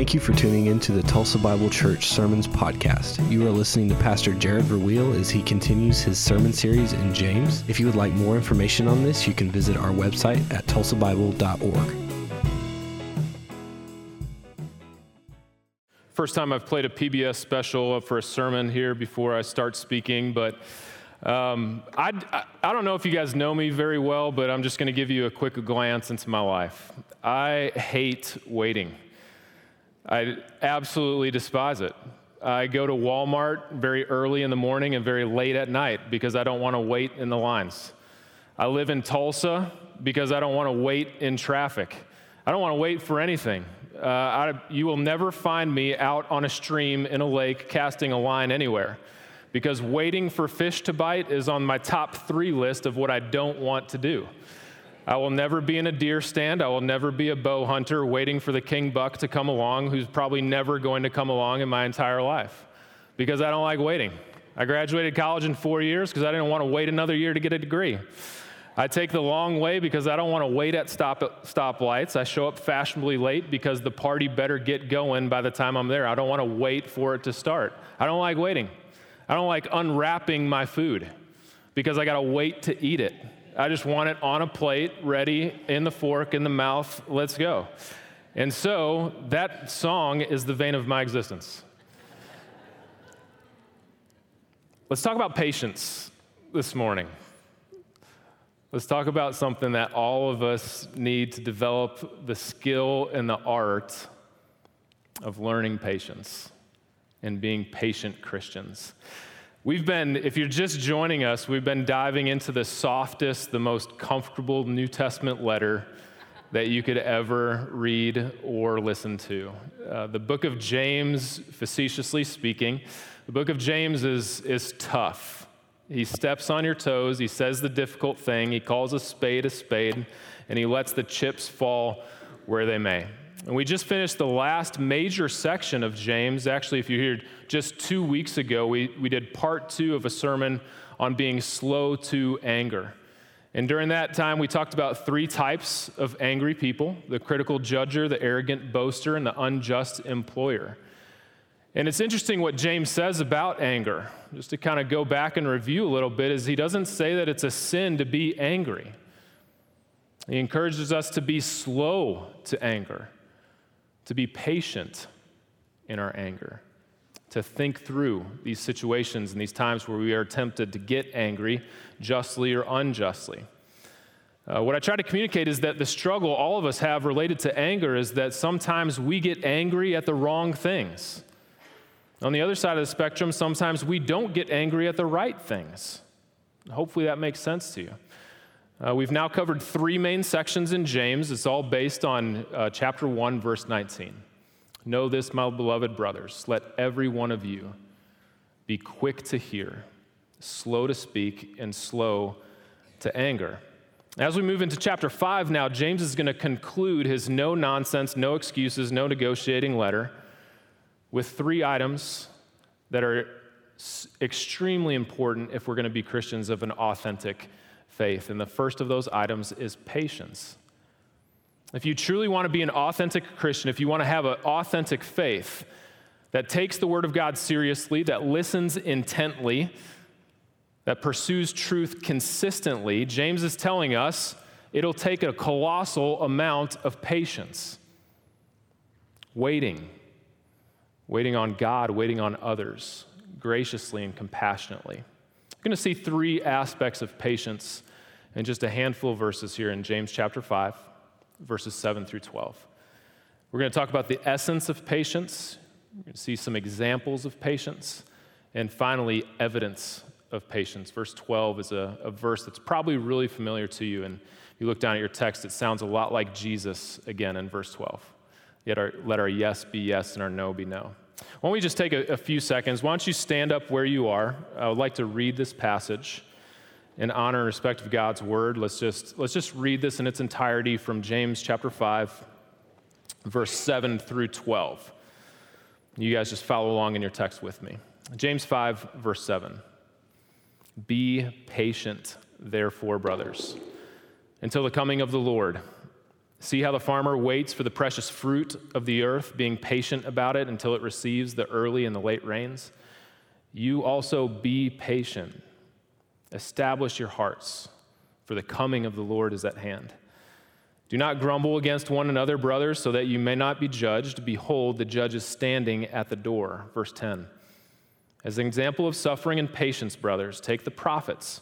Thank you for tuning in to the Tulsa Bible Church Sermons Podcast. You are listening to Pastor Jared Verweel as he continues his sermon series in James. If you would like more information on this, you can visit our website at tulsabible.org. First time I've played a PBS special for a sermon here before I start speaking, but um, I, I don't know if you guys know me very well, but I'm just going to give you a quick glance into my life. I hate waiting. I absolutely despise it. I go to Walmart very early in the morning and very late at night because I don't want to wait in the lines. I live in Tulsa because I don't want to wait in traffic. I don't want to wait for anything. Uh, I, you will never find me out on a stream in a lake casting a line anywhere because waiting for fish to bite is on my top three list of what I don't want to do. I will never be in a deer stand. I will never be a bow hunter waiting for the king buck to come along, who's probably never going to come along in my entire life because I don't like waiting. I graduated college in four years because I didn't want to wait another year to get a degree. I take the long way because I don't want to wait at stop stoplights. I show up fashionably late because the party better get going by the time I'm there. I don't want to wait for it to start. I don't like waiting. I don't like unwrapping my food because I got to wait to eat it. I just want it on a plate, ready, in the fork, in the mouth, let's go. And so that song is the vein of my existence. Let's talk about patience this morning. Let's talk about something that all of us need to develop the skill and the art of learning patience and being patient Christians. We've been, if you're just joining us, we've been diving into the softest, the most comfortable New Testament letter that you could ever read or listen to. Uh, the book of James, facetiously speaking, the book of James is, is tough. He steps on your toes, he says the difficult thing, he calls a spade a spade, and he lets the chips fall where they may. And we just finished the last major section of James. Actually, if you heard just two weeks ago, we, we did part two of a sermon on being slow to anger. And during that time, we talked about three types of angry people the critical judger, the arrogant boaster, and the unjust employer. And it's interesting what James says about anger. Just to kind of go back and review a little bit, is he doesn't say that it's a sin to be angry. He encourages us to be slow to anger to be patient in our anger, to think through these situations and these times where we are tempted to get angry, justly or unjustly. Uh, what I try to communicate is that the struggle all of us have related to anger is that sometimes we get angry at the wrong things. On the other side of the spectrum, sometimes we don't get angry at the right things. Hopefully that makes sense to you. Uh, we've now covered three main sections in James. It's all based on uh, chapter 1, verse 19. Know this, my beloved brothers. Let every one of you be quick to hear, slow to speak, and slow to anger. As we move into chapter 5 now, James is going to conclude his no nonsense, no excuses, no negotiating letter with three items that are extremely important if we're going to be Christians of an authentic faith. And the first of those items is patience. If you truly want to be an authentic Christian, if you want to have an authentic faith that takes the Word of God seriously, that listens intently, that pursues truth consistently, James is telling us it'll take a colossal amount of patience. Waiting, waiting on God, waiting on others, graciously and compassionately. We're going to see three aspects of patience in just a handful of verses here in James chapter 5, verses 7 through 12. We're going to talk about the essence of patience, we're going to see some examples of patience, and finally, evidence of patience. Verse 12 is a, a verse that's probably really familiar to you, and you look down at your text, it sounds a lot like Jesus again in verse 12. Yet our, let our yes be yes and our no be no. Why don't we just take a, a few seconds? Why don't you stand up where you are? I would like to read this passage in honor and respect of God's word, let's just, let's just read this in its entirety from James chapter 5, verse 7 through 12. You guys just follow along in your text with me. James 5, verse 7. Be patient, therefore, brothers, until the coming of the Lord. See how the farmer waits for the precious fruit of the earth, being patient about it until it receives the early and the late rains? You also be patient. Establish your hearts, for the coming of the Lord is at hand. Do not grumble against one another, brothers, so that you may not be judged. Behold, the judge is standing at the door. Verse 10. As an example of suffering and patience, brothers, take the prophets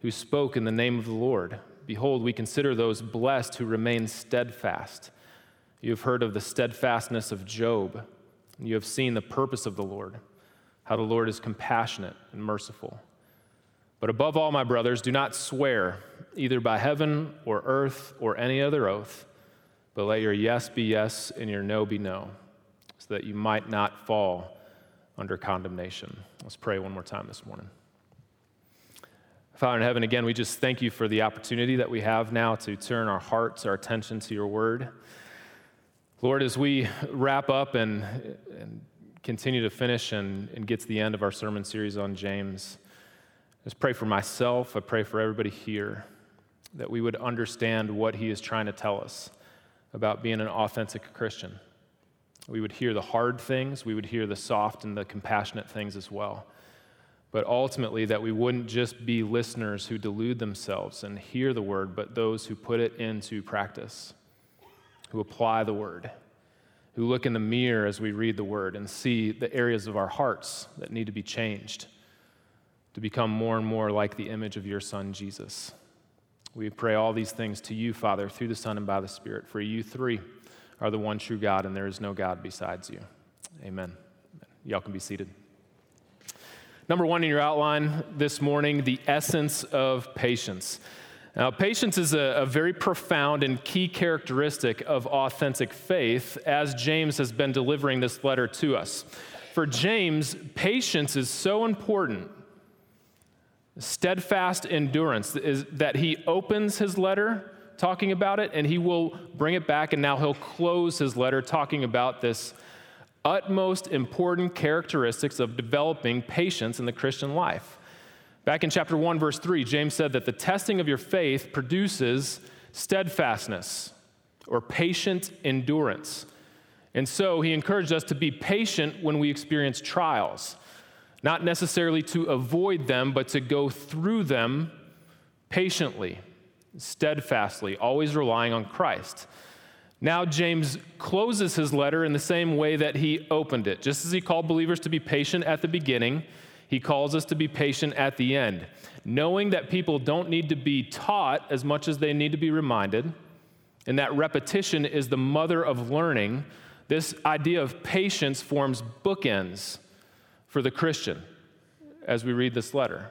who spoke in the name of the Lord. Behold, we consider those blessed who remain steadfast. You have heard of the steadfastness of Job, you have seen the purpose of the Lord, how the Lord is compassionate and merciful. But above all, my brothers, do not swear, either by heaven or earth or any other oath, but let your yes be yes and your no be no, so that you might not fall under condemnation. Let's pray one more time this morning. Father in heaven, again, we just thank you for the opportunity that we have now to turn our hearts, our attention to your word. Lord, as we wrap up and, and continue to finish and, and get to the end of our sermon series on James, just pray for myself. I pray for everybody here that we would understand what he is trying to tell us about being an authentic Christian. We would hear the hard things, we would hear the soft and the compassionate things as well but ultimately that we wouldn't just be listeners who delude themselves and hear the word, but those who put it into practice, who apply the word, who look in the mirror as we read the word and see the areas of our hearts that need to be changed to become more and more like the image of your Son, Jesus. We pray all these things to you, Father, through the Son and by the Spirit, for you three are the one true God, and there is no God besides you. Amen. Y'all can be seated. Number one in your outline this morning the essence of patience. Now, patience is a, a, very profound and key characteristic of authentic faith, as James has been delivering this letter to us. For James, patience is so important. Steadfast endurance is that he opens his letter talking about it, and he will bring it back, and now he'll close his letter talking about this utmost important characteristics of developing patience in the Christian life. Back in chapter 1, verse 3, James said that the testing of your faith produces steadfastness or patient endurance. And so he encouraged us to be patient when we experience trials, not necessarily to avoid them, but to go through them patiently, steadfastly, always relying on Christ. Now, James closes his letter in the same way that he opened it. Just as he called believers to be patient at the beginning, he calls us to be patient at the end, knowing that people don't need to be taught as much as they need to be reminded, and that repetition is the mother of learning. This idea of patience forms bookends for the Christian as we read this letter.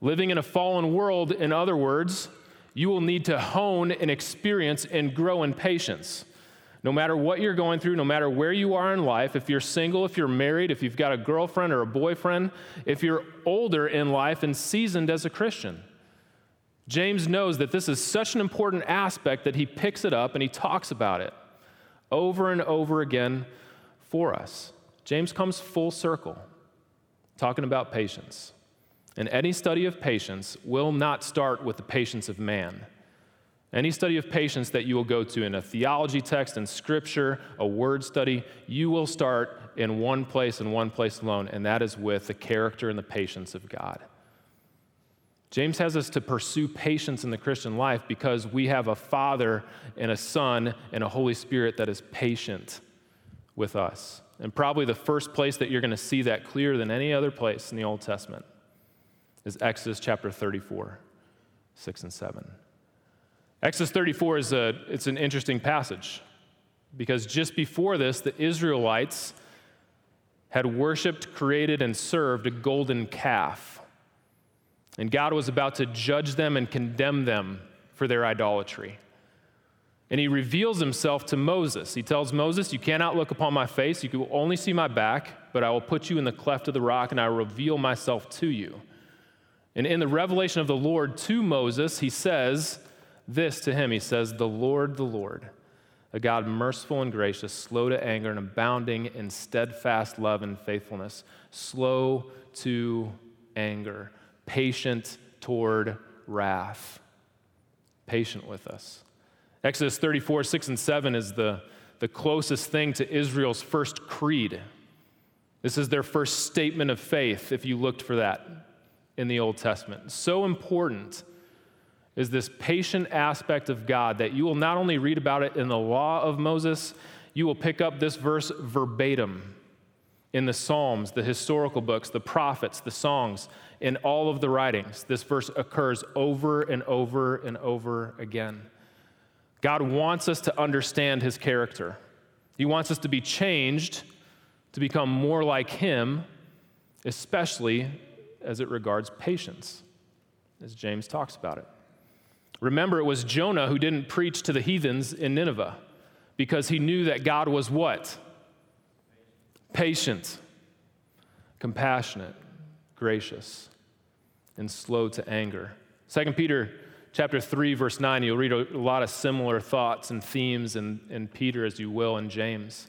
Living in a fallen world, in other words, you will need to hone and experience and grow in patience. No matter what you're going through, no matter where you are in life, if you're single, if you're married, if you've got a girlfriend or a boyfriend, if you're older in life and seasoned as a Christian, James knows that this is such an important aspect that he picks it up and he talks about it over and over again for us. James comes full circle, talking about patience. And any study of patience will not start with the patience of man. Any study of patience that you will go to in a theology text, in scripture, a word study, you will start in one place and one place alone, and that is with the character and the patience of God. James has us to pursue patience in the Christian life because we have a Father and a Son and a Holy Spirit that is patient with us. And probably the first place that you're going to see that clearer than any other place in the Old Testament is Exodus chapter 34, 6 and 7. Exodus 34 is a, it's an interesting passage because just before this, the Israelites had worshiped, created, and served a golden calf. And God was about to judge them and condemn them for their idolatry. And he reveals himself to Moses. He tells Moses, You cannot look upon my face, you can only see my back, but I will put you in the cleft of the rock and I will reveal myself to you. And in the revelation of the Lord to Moses, he says this to him He says, The Lord, the Lord, a God merciful and gracious, slow to anger and abounding in steadfast love and faithfulness, slow to anger, patient toward wrath, patient with us. Exodus 34, 6 and 7 is the, the closest thing to Israel's first creed. This is their first statement of faith, if you looked for that in the Old Testament. So important is this patient aspect of God that you will not only read about it in the law of Moses, you will pick up this verse verbatim in the Psalms, the historical books, the prophets, the songs, in all of the writings. This verse occurs over and over and over again. God wants us to understand his character. He wants us to be changed to become more like him, especially as it regards patience, as James talks about it. Remember, it was Jonah who didn't preach to the heathens in Nineveh because he knew that God was what? Patient, compassionate, gracious, and slow to anger. 2 Peter chapter 3, verse 9, you'll read a lot of similar thoughts and themes in, in Peter as you will in James.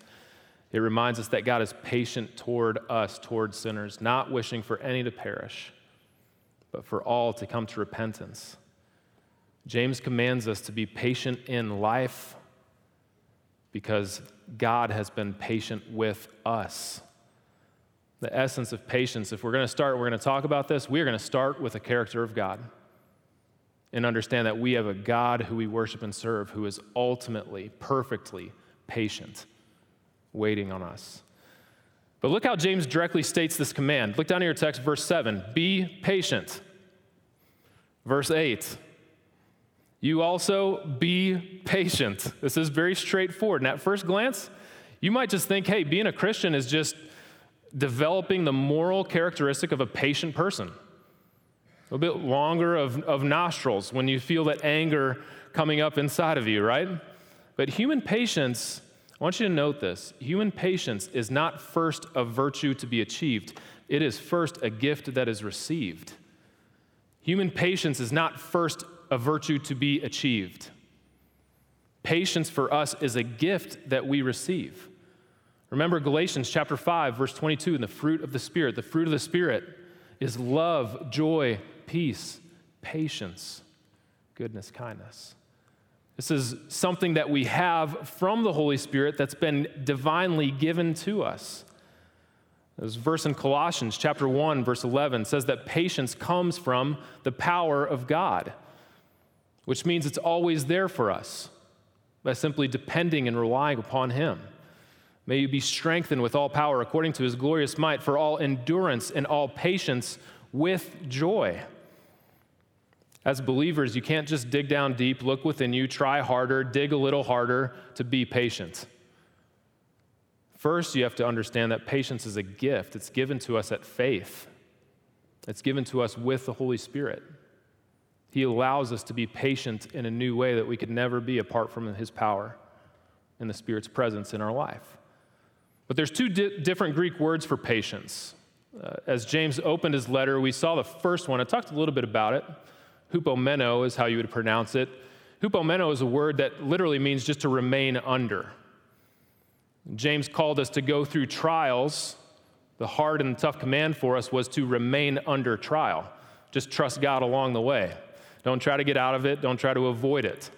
It reminds us that God is patient toward us, toward sinners, not wishing for any to perish, but for all to come to repentance. James commands us to be patient in life because God has been patient with us. The essence of patience, if we're going to start, we're going to talk about this, we are going to start with the character of God and understand that we have a God who we worship and serve who is ultimately, perfectly patient, waiting on us. But look how James directly states this command. Look down in your text, verse 7 be patient. Verse 8 you also be patient. This is very straightforward. And at first glance, you might just think, hey, being a Christian is just developing the moral characteristic of a patient person. A bit longer of, of nostrils when you feel that anger coming up inside of you, right? But human patience, I want you to note this human patience is not first a virtue to be achieved, it is first a gift that is received. Human patience is not first a virtue to be achieved. Patience for us is a gift that we receive. Remember Galatians chapter 5 verse 22 and the fruit of the spirit. The fruit of the spirit is love, joy, peace, patience, goodness, kindness. This is something that we have from the Holy Spirit that's been divinely given to us. This verse in Colossians chapter 1 verse 11 says that patience comes from the power of God which means it's always there for us by simply depending and relying upon Him. May you be strengthened with all power according to His glorious might for all endurance and all patience with joy. As believers, you can't just dig down deep, look within you, try harder, dig a little harder to be patient. First, you have to understand that patience is a gift. It's given to us at faith, it's given to us with the Holy Spirit. He allows us to be patient in a new way that we could never be apart from His power and the Spirit's presence in our life. But there's two di- different Greek words for patience. Uh, as James opened his letter, we saw the first one. I talked a little bit about it. Hupomeno is how you would pronounce it. Hupomeno is a word that literally means just to remain under. James called us to go through trials. The hard and tough command for us was to remain under trial. Just trust God along the way. Don't try to get out of it, don't try to avoid it.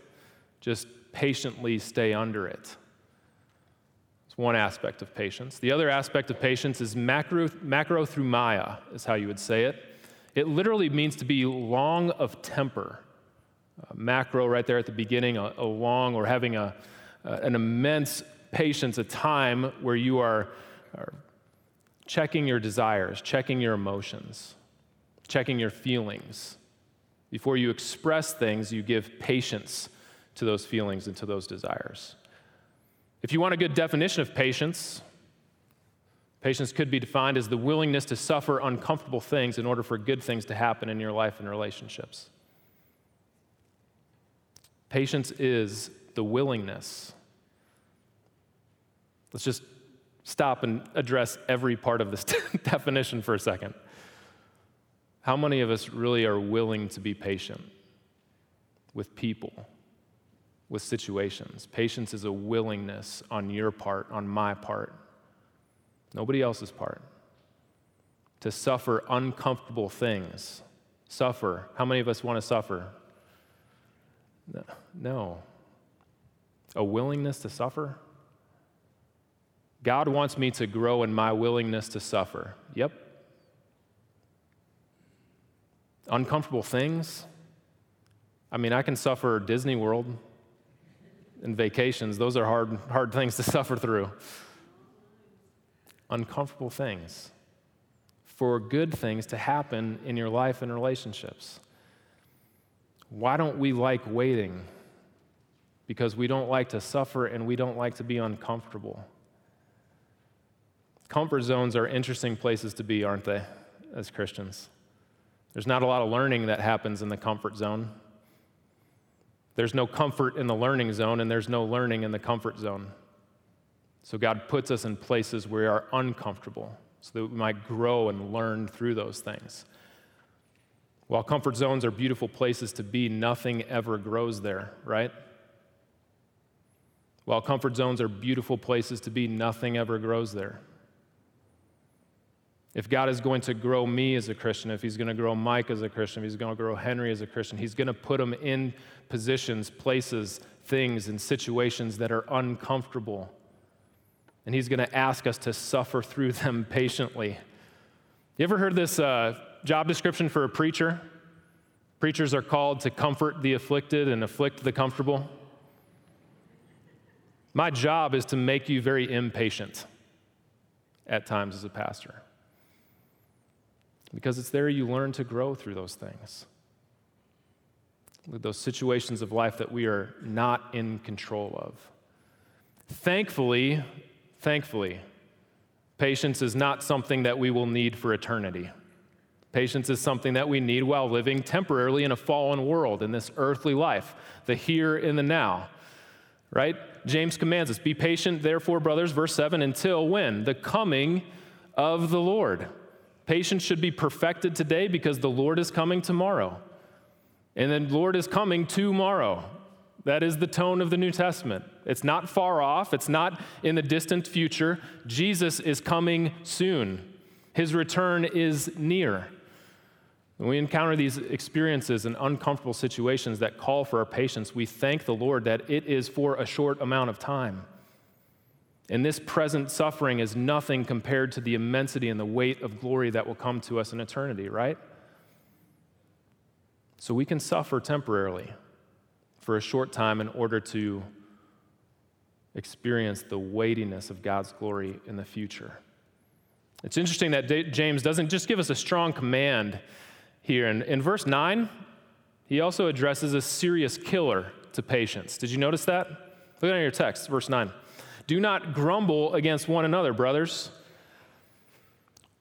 Just patiently stay under it. It's one aspect of patience. The other aspect of patience is macro, is how you would say it. It literally means to be long of temper. Macro, right there at the beginning, a, a long or having a, an immense patience, a time where you are, are checking your desires, checking your emotions, checking your feelings, before you express things, you give patience to those feelings and to those desires. If you want a good definition of patience, patience could be defined as the willingness to suffer uncomfortable things in order for good things to happen in your life and relationships. Patience is the willingness. Let's just stop and address every part of this definition for a second. How many of us really are willing to be patient with people, with situations? Patience is a willingness on your part, on my part, nobody else's part, to suffer uncomfortable things. Suffer. How many of us want to suffer? No. A willingness to suffer? God wants me to grow in my willingness to suffer. Yep. Uncomfortable things? I mean, I can suffer Disney World and vacations. Those are hard, hard things to suffer through. Uncomfortable things for good things to happen in your life and relationships. Why don't we like waiting? Because we don't like to suffer and we don't like to be uncomfortable. Comfort zones are interesting places to be, aren't they, as Christians? There's not a lot of learning that happens in the comfort zone. There's no comfort in the learning zone, and there's no learning in the comfort zone. So God puts us in places where we are uncomfortable so that we might grow and learn through those things. While comfort zones are beautiful places to be, nothing ever grows there, right? While comfort zones are beautiful places to be, nothing ever grows there. If God is going to grow me as a Christian, if He's going to grow Mike as a Christian, if He's going to grow Henry as a Christian, He's going to put them in positions, places, things, and situations that are uncomfortable. And He's going to ask us to suffer through them patiently. You ever heard this uh, job description for a preacher? Preachers are called to comfort the afflicted and afflict the comfortable. My job is to make you very impatient at times as a pastor because it's there you learn to grow through those things. Those situations of life that we are not in control of. Thankfully, thankfully, patience is not something that we will need for eternity. Patience is something that we need while living temporarily in a fallen world, in this earthly life, the here and the now. Right? James commands us be patient, therefore, brothers, verse 7, until when? The coming of the Lord. Patience should be perfected today because the Lord is coming tomorrow. And then Lord is coming tomorrow. That is the tone of the New Testament. It's not far off, it's not in the distant future. Jesus is coming soon. His return is near. When we encounter these experiences and uncomfortable situations that call for our patience, we thank the Lord that it is for a short amount of time. And this present suffering is nothing compared to the immensity and the weight of glory that will come to us in eternity, right? So we can suffer temporarily for a short time in order to experience the weightiness of God's glory in the future. It's interesting that James doesn't just give us a strong command here. In, in verse 9, he also addresses a serious killer to patience. Did you notice that? Look at your text, verse 9. Do not grumble against one another, brothers.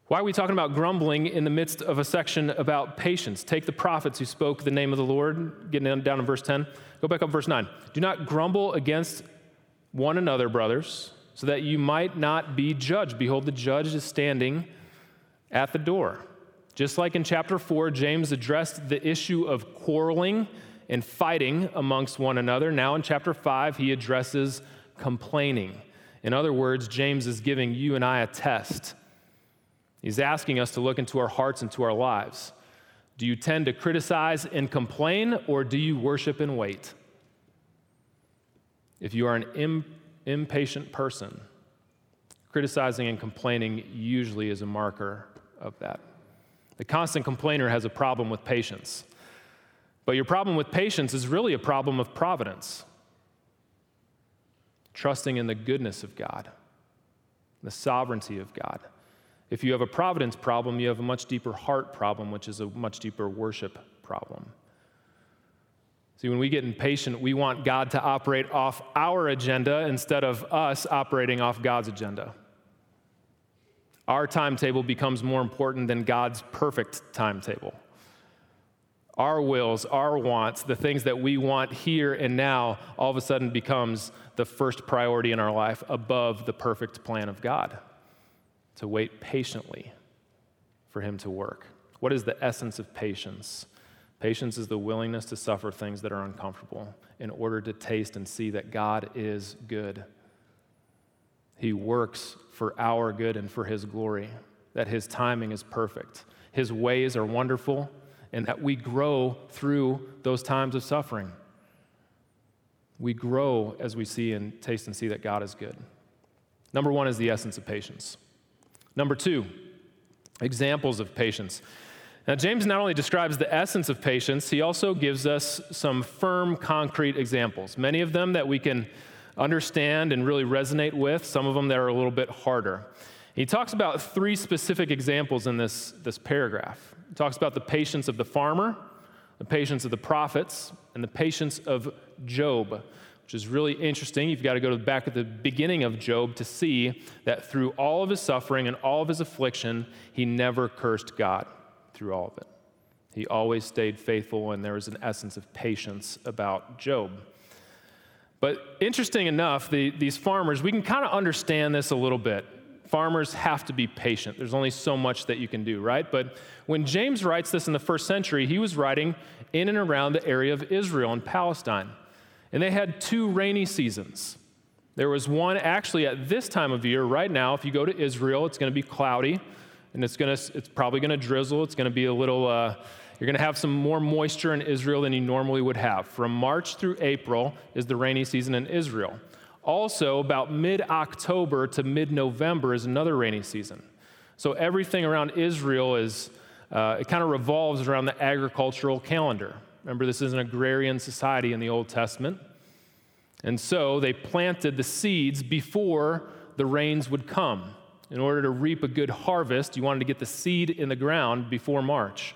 Why are we talking about grumbling in the midst of a section about patience? Take the prophets who spoke the name of the Lord, getting down in verse 10. Go back up verse 9. Do not grumble against one another, brothers, so that you might not be judged. Behold, the judge is standing at the door. Just like in chapter 4, James addressed the issue of quarreling and fighting amongst one another. Now in chapter 5, he addresses complaining. In other words, James is giving you and I a test. He's asking us to look into our hearts and to our lives. Do you tend to criticize and complain, or do you worship and wait? If you are an Im- impatient person, criticizing and complaining usually is a marker of that. The constant complainer has a problem with patience. But your problem with patience is really a problem of providence trusting in the goodness of God, the sovereignty of God. If you have a providence problem, you have a much deeper heart problem, which is a much deeper worship problem. See, when we get impatient, we want God to operate off our agenda instead of us operating off God's agenda. Our timetable becomes more important than God's perfect timetable our wills, our wants, the things that we want here and now, all of a sudden becomes the first priority in our life above the perfect plan of God. To wait patiently for Him to work. What is the essence of patience? Patience is the willingness to suffer things that are uncomfortable in order to taste and see that God is good. He works for our good and for His glory, that His timing is perfect. His ways are wonderful, and that we grow through those times of suffering. We grow as we see and taste and see that God is good. Number one is the essence of patience. Number two, examples of patience. Now, James not only describes the essence of patience, he also gives us some firm, concrete examples. Many of them that we can understand and really resonate with, some of them that are a little bit harder. He talks about three specific examples in this, this paragraph. He talks about the patience of the farmer, the patience of the prophets, and the patience of Job, which is really interesting. You've got to go to the back at the beginning of Job to see that through all of his suffering and all of his affliction, he never cursed God through all of it. He always stayed faithful, and there was an essence of patience about Job. But interesting enough, the, these farmers, we can kind of understand this a little bit. Farmers have to be patient. There's only so much that you can do, right? But when James writes this in the first century, he was writing in and around the area of Israel and Palestine. And they had two rainy seasons. There was one actually at this time of year, right now, if you go to Israel, it's going to be cloudy and it's, going to, it's probably going to drizzle. It's going to be a little, uh, you're going to have some more moisture in Israel than you normally would have. From March through April is the rainy season in Israel. Also, about mid October to mid November is another rainy season. So everything around Israel is, uh, it kind of revolves around the agricultural calendar. Remember, this is an agrarian society in the Old Testament. And so they planted the seeds before the rains would come. In order to reap a good harvest, you wanted to get the seed in the ground before March.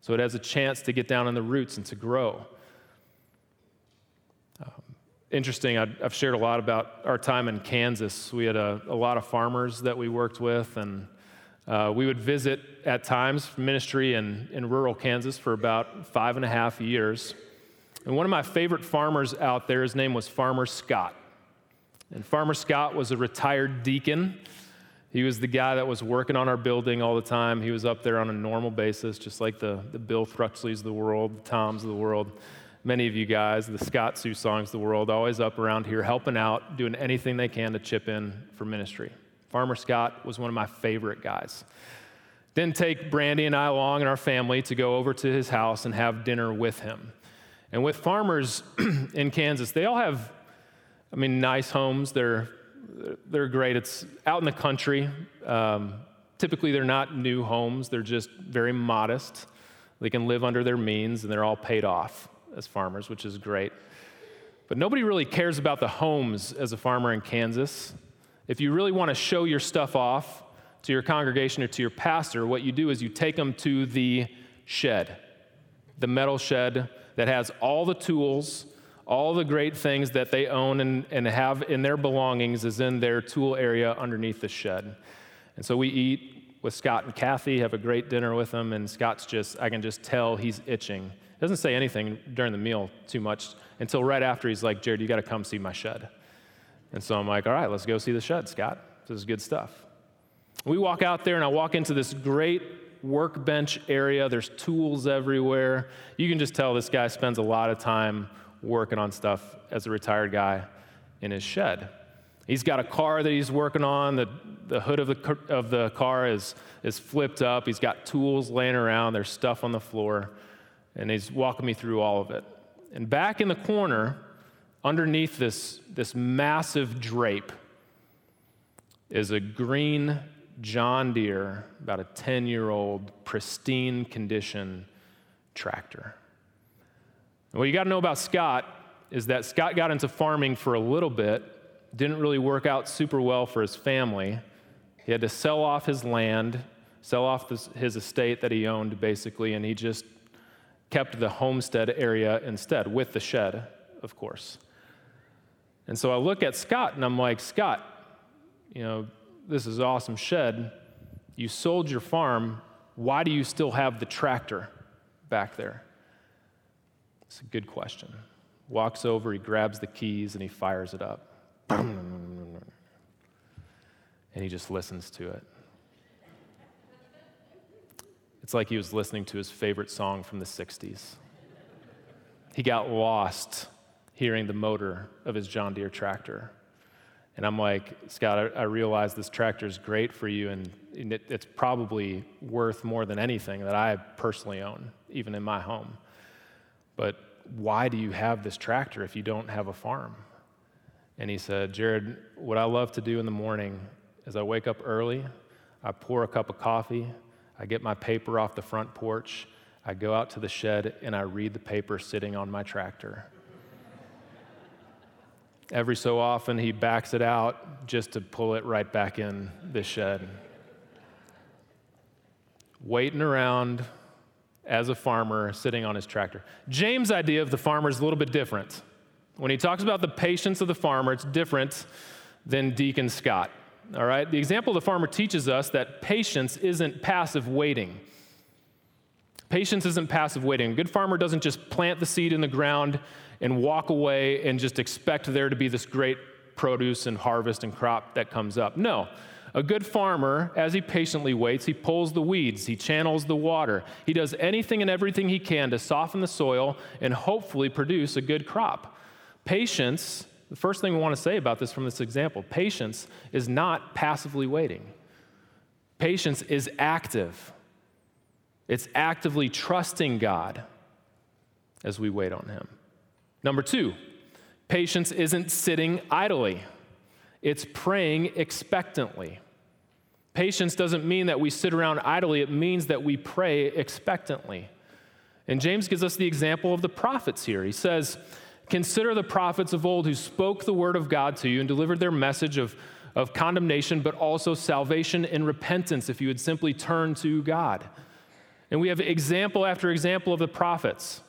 So it has a chance to get down in the roots and to grow. Um, interesting, I've shared a lot about our time in Kansas. We had a, a lot of farmers that we worked with, and uh, we would visit at times ministry in, in rural Kansas for about five and a half years. And one of my favorite farmers out there, his name was Farmer Scott. And Farmer Scott was a retired deacon he was the guy that was working on our building all the time. He was up there on a normal basis, just like the, the Bill Thruxleys of the world, the Toms of the world, many of you guys, the Scott Sue songs of the world, always up around here helping out, doing anything they can to chip in for ministry. Farmer Scott was one of my favorite guys. Didn't take Brandy and I along and our family to go over to his house and have dinner with him. And with farmers in Kansas, they all have, I mean, nice homes. They're they're great. It's out in the country. Um, typically, they're not new homes, they're just very modest. They can live under their means, and they're all paid off as farmers, which is great. But nobody really cares about the homes as a farmer in Kansas. If you really want to show your stuff off to your congregation or to your pastor, what you do is you take them to the shed, the metal shed that has all the tools all the great things that they own and, and have in their belongings is in their tool area underneath the shed. And so we eat with Scott and Kathy, have a great dinner with them, and Scott's just, I can just tell he's itching. He Doesn't say anything during the meal too much until right after he's like, Jared, you got to come see my shed. And so I'm like, all right, let's go see the shed, Scott. This is good stuff. We walk out there, and I walk into this great workbench area. There's tools everywhere. You can just tell this guy spends a lot of time working on stuff as a retired guy in his shed. He's got a car that he's working on. The, the hood of the, of the car is, is flipped up. He's got tools laying around. There's stuff on the floor. And he's walking me through all of it. And back in the corner, underneath this, this massive drape, is a green John Deere, about a 10 year old, pristine condition tractor. And what you got to know about Scott is that Scott got into farming for a little bit, didn't really work out super well for his family. He had to sell off his land, sell off this, his estate that he owned, basically, and he just kept the homestead area instead, with the shed, of course. And so I look at Scott and I'm like, Scott, you know, this is awesome shed. You sold your farm. Why do you still have the tractor back there? It's a good question. Walks over, he grabs the keys, and he fires it up. And he just listens to it. It's like he was listening to his favorite song from the 60s. He got lost hearing the motor of his John Deere tractor. And I'm like, Scott, I, I realize this tractor is great for you, and, and it, it's probably worth more than anything that I personally own, even in my home. But why do you have this tractor if you don't have a farm? And he said, Jared, what I love to do in the morning is I wake up early, I pour a cup of coffee, I get my paper off the front porch, I go out to the shed, and I read the paper sitting on my tractor. Every so often, he backs it out just to pull it right back in the shed. Waiting around as a farmer sitting on his tractor. James' idea of the farmer is a little bit different. When he talks about the patience of the farmer, it's different than Deacon Scott. All right? The example of the farmer teaches us that patience isn't passive waiting. Patience isn't passive waiting. A good farmer doesn't just plant the seed in the ground and walk away and just expect there to be this great produce and harvest and crop that comes up. No. A good farmer, as he patiently waits, he pulls the weeds, he channels the water, he does anything and everything he can to soften the soil and hopefully produce a good crop. Patience, the first thing we want to say about this from this example patience is not passively waiting, patience is active. It's actively trusting God as we wait on Him. Number two, patience isn't sitting idly, it's praying expectantly. Patience doesn't mean that we sit around idly, it means that we pray expectantly. And James gives us the example of the prophets here. He says, Consider the prophets of old who spoke the word of God to you and delivered their message of, of condemnation, but also salvation and repentance if you would simply turn to God. And we have example after example of the prophets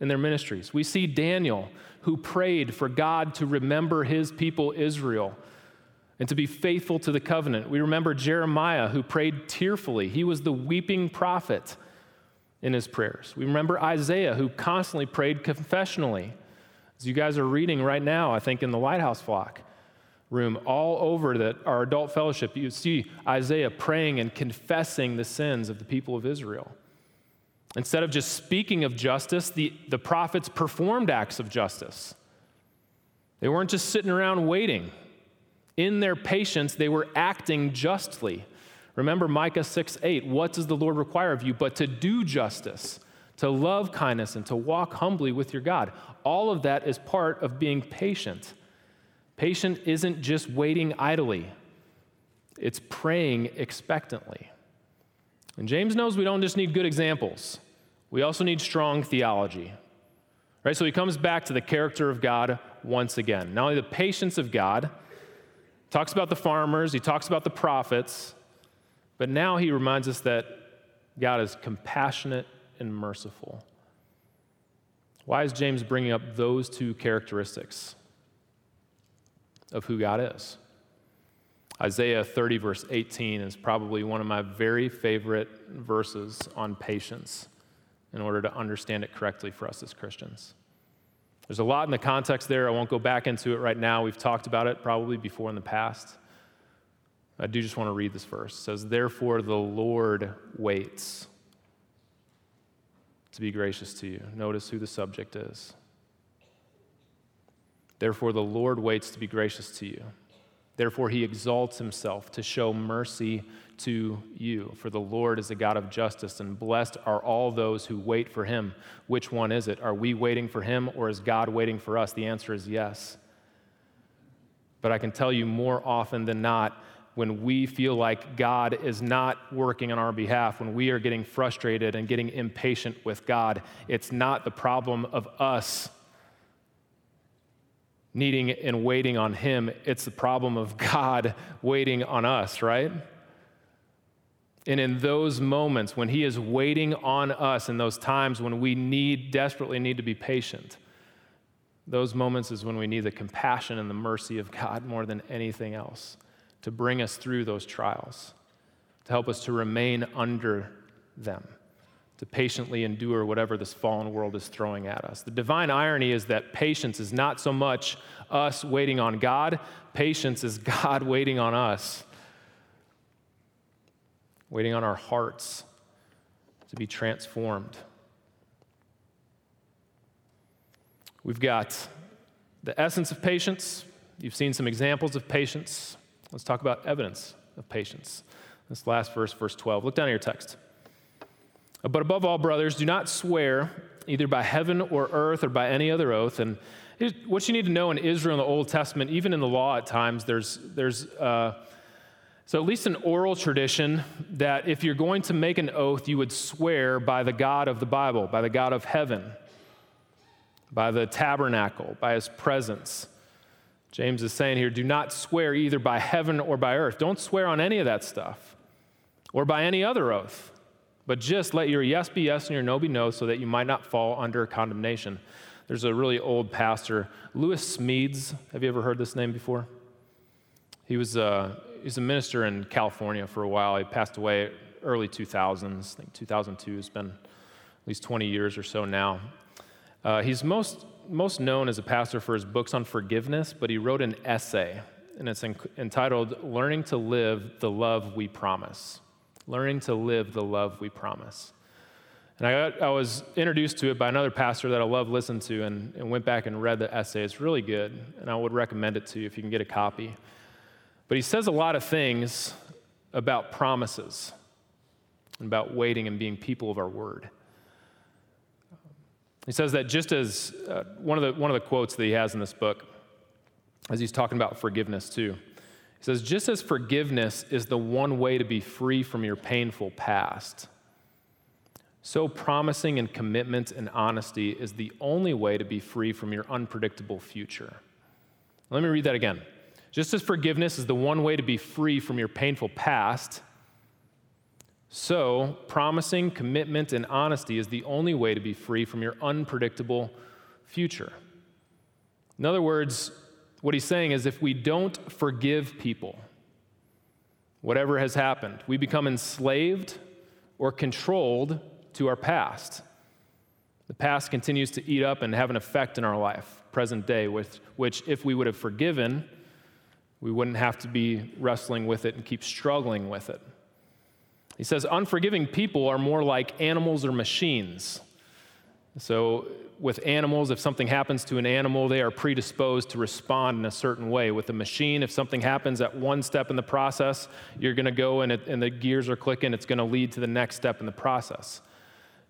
in their ministries. We see Daniel, who prayed for God to remember his people Israel and to be faithful to the covenant. We remember Jeremiah, who prayed tearfully. He was the weeping prophet in his prayers. We remember Isaiah, who constantly prayed confessionally. As you guys are reading right now, I think in the Lighthouse flock room, all over that our adult fellowship, you see Isaiah praying and confessing the sins of the people of Israel. Instead of just speaking of justice, the, the prophets performed acts of justice. They weren't just sitting around waiting. In their patience, they were acting justly. Remember Micah 6 8. What does the Lord require of you but to do justice, to love kindness, and to walk humbly with your God? All of that is part of being patient. Patient isn't just waiting idly, it's praying expectantly. And James knows we don't just need good examples, we also need strong theology. Right? So he comes back to the character of God once again. Not only the patience of God, talks about the farmers, he talks about the prophets, but now he reminds us that God is compassionate and merciful. Why is James bringing up those two characteristics of who God is? Isaiah 30, verse 18, is probably one of my very favorite verses on patience in order to understand it correctly for us as Christians. There's a lot in the context there. I won't go back into it right now. We've talked about it probably before in the past. I do just want to read this verse. It says, Therefore the Lord waits to be gracious to you. Notice who the subject is. Therefore the Lord waits to be gracious to you. Therefore, he exalts himself to show mercy to you. For the Lord is a God of justice, and blessed are all those who wait for him. Which one is it? Are we waiting for him, or is God waiting for us? The answer is yes. But I can tell you more often than not, when we feel like God is not working on our behalf, when we are getting frustrated and getting impatient with God, it's not the problem of us needing and waiting on Him. It's the problem of God waiting on us, right? And in those moments when He is waiting on us, in those times when we need, desperately need to be patient, those moments is when we need the compassion and the mercy of God more than anything else to bring us through those trials, to help us to remain under them to patiently endure whatever this fallen world is throwing at us. The divine irony is that patience is not so much us waiting on God, patience is God waiting on us, waiting on our hearts to be transformed. We've got the essence of patience. You've seen some examples of patience. Let's talk about evidence of patience. This last verse, verse 12. Look down at your text. But above all, brothers, do not swear either by heaven or earth or by any other oath. And what you need to know in Israel in the Old Testament, even in the law at times, there's, there's uh, so at least an oral tradition that if you're going to make an oath, you would swear by the God of the Bible, by the God of heaven, by the tabernacle, by his presence. James is saying here do not swear either by heaven or by earth. Don't swear on any of that stuff or by any other oath, but just let your yes be yes and your no be no so that you might not fall under condemnation. There's a really old pastor, Lewis Smedes. Have you ever heard this name before? He was, uh, he was a minister in California for a while. He passed away early 2000s. I think 2002 has been at least 20 years or so now. Uh, he's most, most known as a pastor for his books on forgiveness, but he wrote an essay, and it's entitled Learning to Live the Love We Promise. Learning to Live the Love We Promise. And I, got, I was introduced to it by another pastor that I love listening to and, and went back and read the essay. It's really good, and I would recommend it to you if you can get a copy. But he says a lot of things about promises and about waiting and being people of our word. He says that just as uh, one, of the, one of the quotes that he has in this book, as he's talking about forgiveness too, he says, just as forgiveness is the one way to be free from your painful past so, promising and commitment and honesty is the only way to be free from your unpredictable future. Let me read that again. Just as forgiveness is the one way to be free from your painful past, so promising, commitment, and honesty is the only way to be free from your unpredictable future. In other words, what he's saying is if we don't forgive people, whatever has happened, we become enslaved or controlled to our past. The past continues to eat up and have an effect in our life, present day, with which, if we would have forgiven, we wouldn't have to be wrestling with it and keep struggling with it. He says, unforgiving people are more like animals or machines. So, with animals, if something happens to an animal, they are predisposed to respond in a certain way. With a machine, if something happens at one step in the process, you're going to go and, it, and the gears are clicking, it's going to lead to the next step in the process.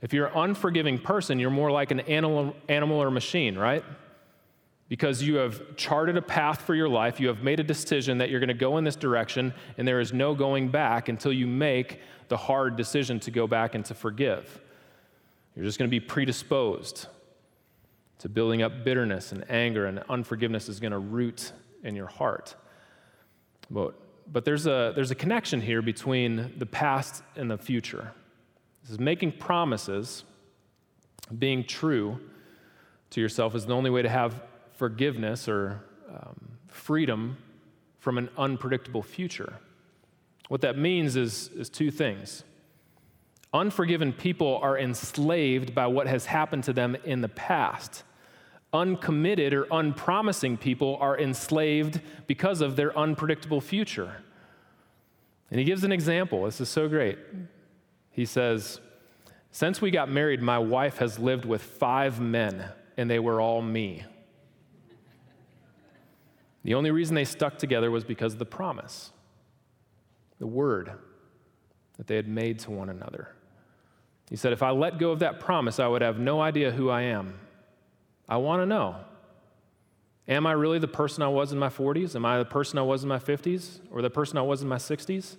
If you're an unforgiving person, you're more like an animal, animal or machine, right? Because you have charted a path for your life, you have made a decision that you're going to go in this direction, and there is no going back until you make the hard decision to go back and to forgive. You're just going to be predisposed to building up bitterness and anger, and unforgiveness is going to root in your heart. But, but there's, a, there's a connection here between the past and the future. This is making promises, being true to yourself is the only way to have forgiveness or um, freedom from an unpredictable future. What that means is, is two things. Unforgiven people are enslaved by what has happened to them in the past. Uncommitted or unpromising people are enslaved because of their unpredictable future. And he gives an example. This is so great. He says, Since we got married, my wife has lived with five men, and they were all me. The only reason they stuck together was because of the promise, the word that they had made to one another. He said, If I let go of that promise, I would have no idea who I am. I want to know. Am I really the person I was in my 40s? Am I the person I was in my 50s? Or the person I was in my 60s?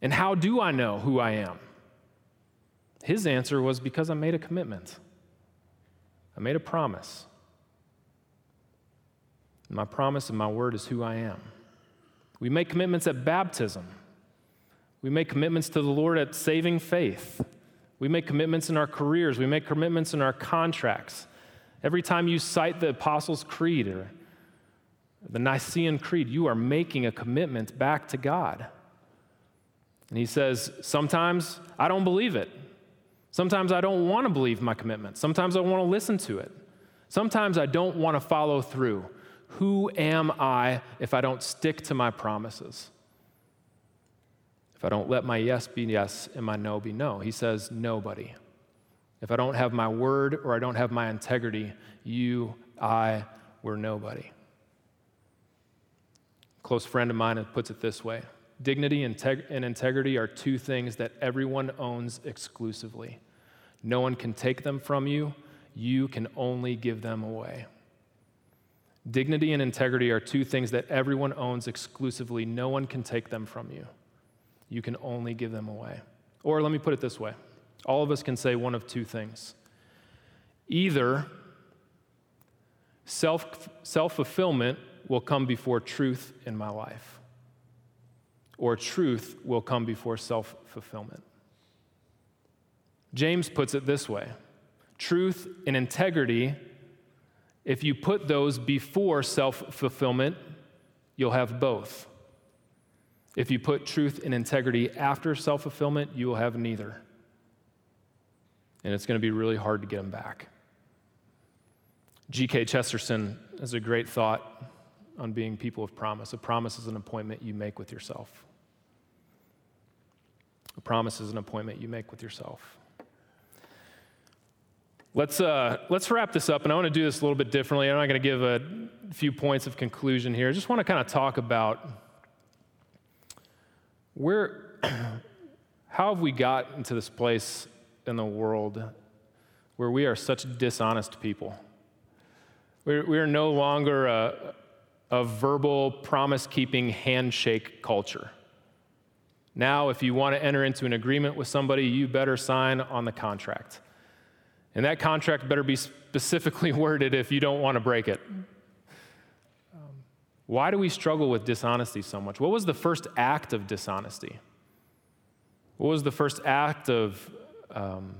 And how do I know who I am? His answer was because I made a commitment. I made a promise. My promise and my word is who I am. We make commitments at baptism. We make commitments to the Lord at saving faith. We make commitments in our careers. We make commitments in our contracts. Every time you cite the Apostles' Creed or the Nicene Creed, you are making a commitment back to God. And he says, Sometimes I don't believe it. Sometimes I don't want to believe my commitment. Sometimes I want to listen to it. Sometimes I don't want to follow through. Who am I if I don't stick to my promises? If I don't let my yes be yes and my no be no? He says, Nobody. If I don't have my word or I don't have my integrity, you, I, were nobody. A close friend of mine puts it this way Dignity and integrity are two things that everyone owns exclusively. No one can take them from you. You can only give them away. Dignity and integrity are two things that everyone owns exclusively. No one can take them from you. You can only give them away. Or let me put it this way all of us can say one of two things. Either self fulfillment will come before truth in my life, or truth will come before self fulfillment. James puts it this way truth and integrity, if you put those before self fulfillment, you'll have both. If you put truth and integrity after self fulfillment, you will have neither. And it's going to be really hard to get them back. G.K. Chesterton has a great thought on being people of promise. A promise is an appointment you make with yourself. A promise is an appointment you make with yourself. Let's, uh, let's wrap this up, and I want to do this a little bit differently. I'm not going to give a few points of conclusion here. I just want to kind of talk about where, how have we got into this place in the world where we are such dishonest people? We're, we are no longer a, a verbal, promise keeping handshake culture. Now, if you want to enter into an agreement with somebody, you better sign on the contract. And that contract better be specifically worded if you don't want to break it. Why do we struggle with dishonesty so much? What was the first act of dishonesty? What was the first act of um,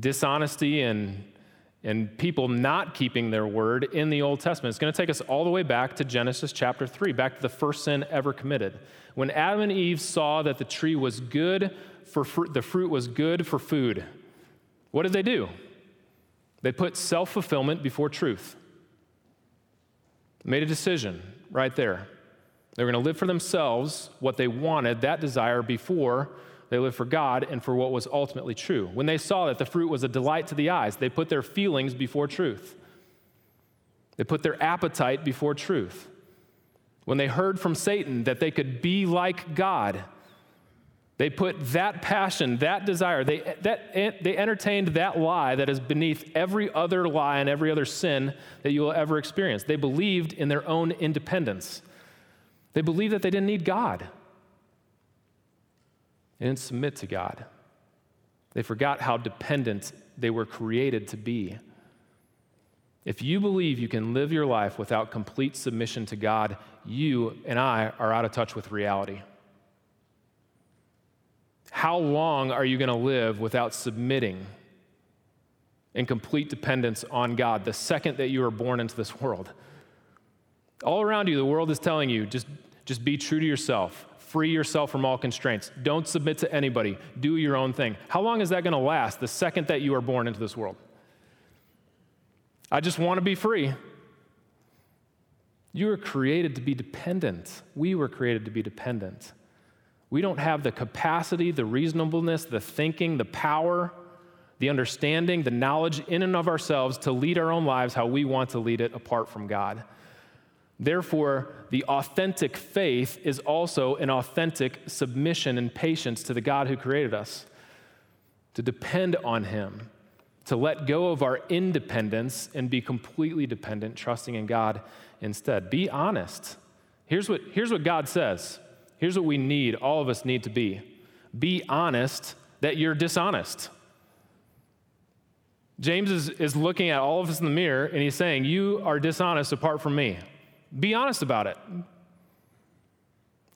dishonesty and, and people not keeping their word in the Old Testament? It's going to take us all the way back to Genesis chapter 3, back to the first sin ever committed. When Adam and Eve saw that the tree was good for fruit, the fruit was good for food what did they do? They put self fulfillment before truth. Made a decision right there. They were going to live for themselves what they wanted, that desire, before they lived for God and for what was ultimately true. When they saw that the fruit was a delight to the eyes, they put their feelings before truth. They put their appetite before truth. When they heard from Satan that they could be like God, they put that passion, that desire, they, that, they entertained that lie that is beneath every other lie and every other sin that you will ever experience. They believed in their own independence. They believed that they didn't need God. They didn't submit to God. They forgot how dependent they were created to be. If you believe you can live your life without complete submission to God, you and I are out of touch with reality. How long are you going to live without submitting in complete dependence on God the second that you are born into this world? All around you, the world is telling you just, just be true to yourself, free yourself from all constraints, don't submit to anybody, do your own thing. How long is that going to last the second that you are born into this world? I just want to be free. You were created to be dependent. We were created to be dependent. We don't have the capacity, the reasonableness, the thinking, the power, the understanding, the knowledge in and of ourselves to lead our own lives how we want to lead it apart from God. Therefore, the authentic faith is also an authentic submission and patience to the God who created us, to depend on Him, to let go of our independence and be completely dependent, trusting in God instead. Be honest. Here's what, here's what God says Here's what we need, all of us need to be be honest that you're dishonest. James is, is looking at all of us in the mirror and he's saying, You are dishonest apart from me. Be honest about it.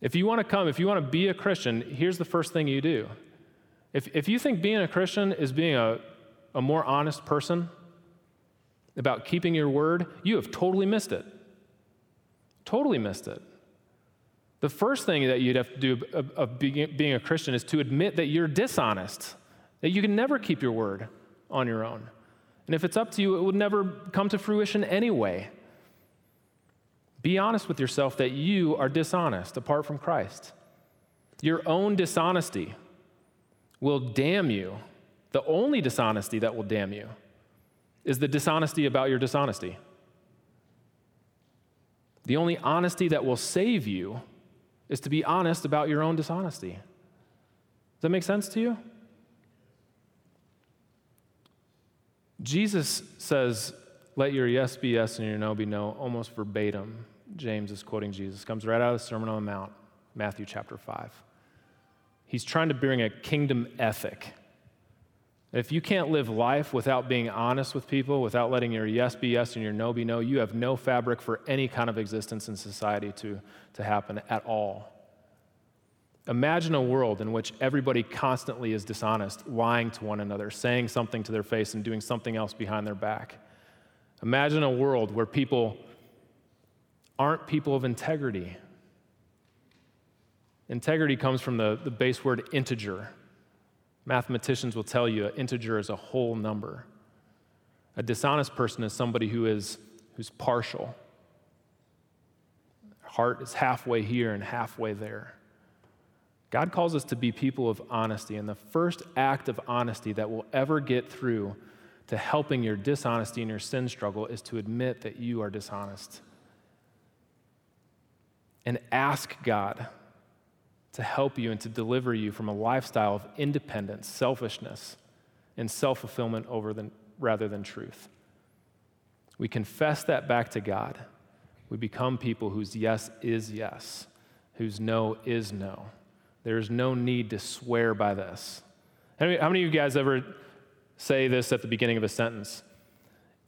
If you want to come, if you want to be a Christian, here's the first thing you do. If, if you think being a Christian is being a, a more honest person about keeping your word, you have totally missed it. Totally missed it. The first thing that you'd have to do of, being a Christian is to admit that you're dishonest, that you can never keep your word on your own. And if it's up to you, it would never come to fruition anyway. Be honest with yourself that you are dishonest apart from Christ. Your own dishonesty will damn you. The only dishonesty that will damn you is the dishonesty about your dishonesty. The only honesty that will save you is to be honest about your own dishonesty. Does that make sense to you? Jesus says, Let your yes be yes and your no be no, almost verbatim. James is quoting Jesus, comes right out of the Sermon on the Mount, Matthew chapter 5. He's trying to bring a kingdom ethic. If you can't live life without being honest with people, without letting your yes be yes and your no be no, you have no fabric for any kind of existence in society to, to happen at all. Imagine a world in which everybody constantly is dishonest, lying to one another, saying something to their face and doing something else behind their back. Imagine a world where people aren't people of integrity. Integrity comes from the, the base word integer. Mathematicians will tell you an integer is a whole number. A dishonest person is somebody who is who's partial. Heart is halfway here and halfway there. God calls us to be people of honesty, and the first act of honesty that will ever get through to helping your dishonesty and your sin struggle is to admit that you are dishonest. And ask God to help you and to deliver you from a lifestyle of independence, selfishness, and self fulfillment rather than truth. We confess that back to God. We become people whose yes is yes, whose no is no. There's no need to swear by this. How many, how many of you guys ever say this at the beginning of a sentence?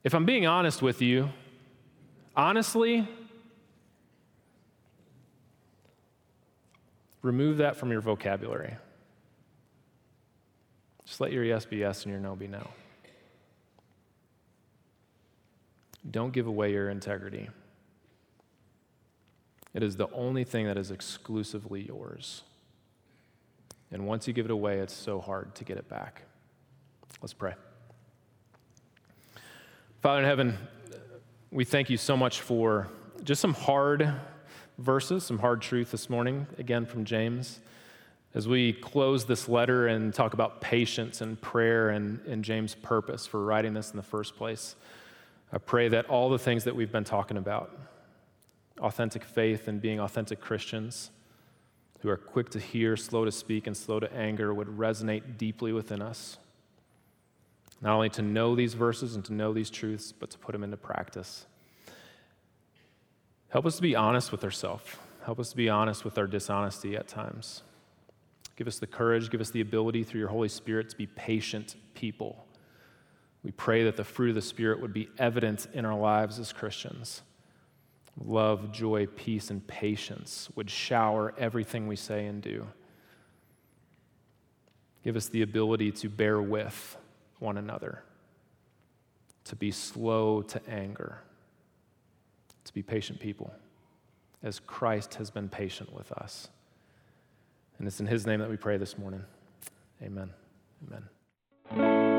If I'm being honest with you, honestly, remove that from your vocabulary. Just let your yes be yes and your no be no. Don't give away your integrity. It is the only thing that is exclusively yours. And once you give it away, it's so hard to get it back. Let's pray. Father in heaven, we thank you so much for just some hard verses, some hard truth this morning, again from James. As we close this letter and talk about patience and prayer and, and James' purpose for writing this in the first place, I pray that all the things that we've been talking about authentic faith and being authentic Christians, who are quick to hear, slow to speak, and slow to anger would resonate deeply within us. Not only to know these verses and to know these truths, but to put them into practice. Help us to be honest with ourselves. Help us to be honest with our dishonesty at times. Give us the courage, give us the ability through your Holy Spirit to be patient people. We pray that the fruit of the Spirit would be evident in our lives as Christians love, joy, peace, and patience would shower everything we say and do. Give us the ability to bear with one another, to be slow to anger, to be patient people as Christ has been patient with us. And it's in His name that we pray this morning. Amen. Amen.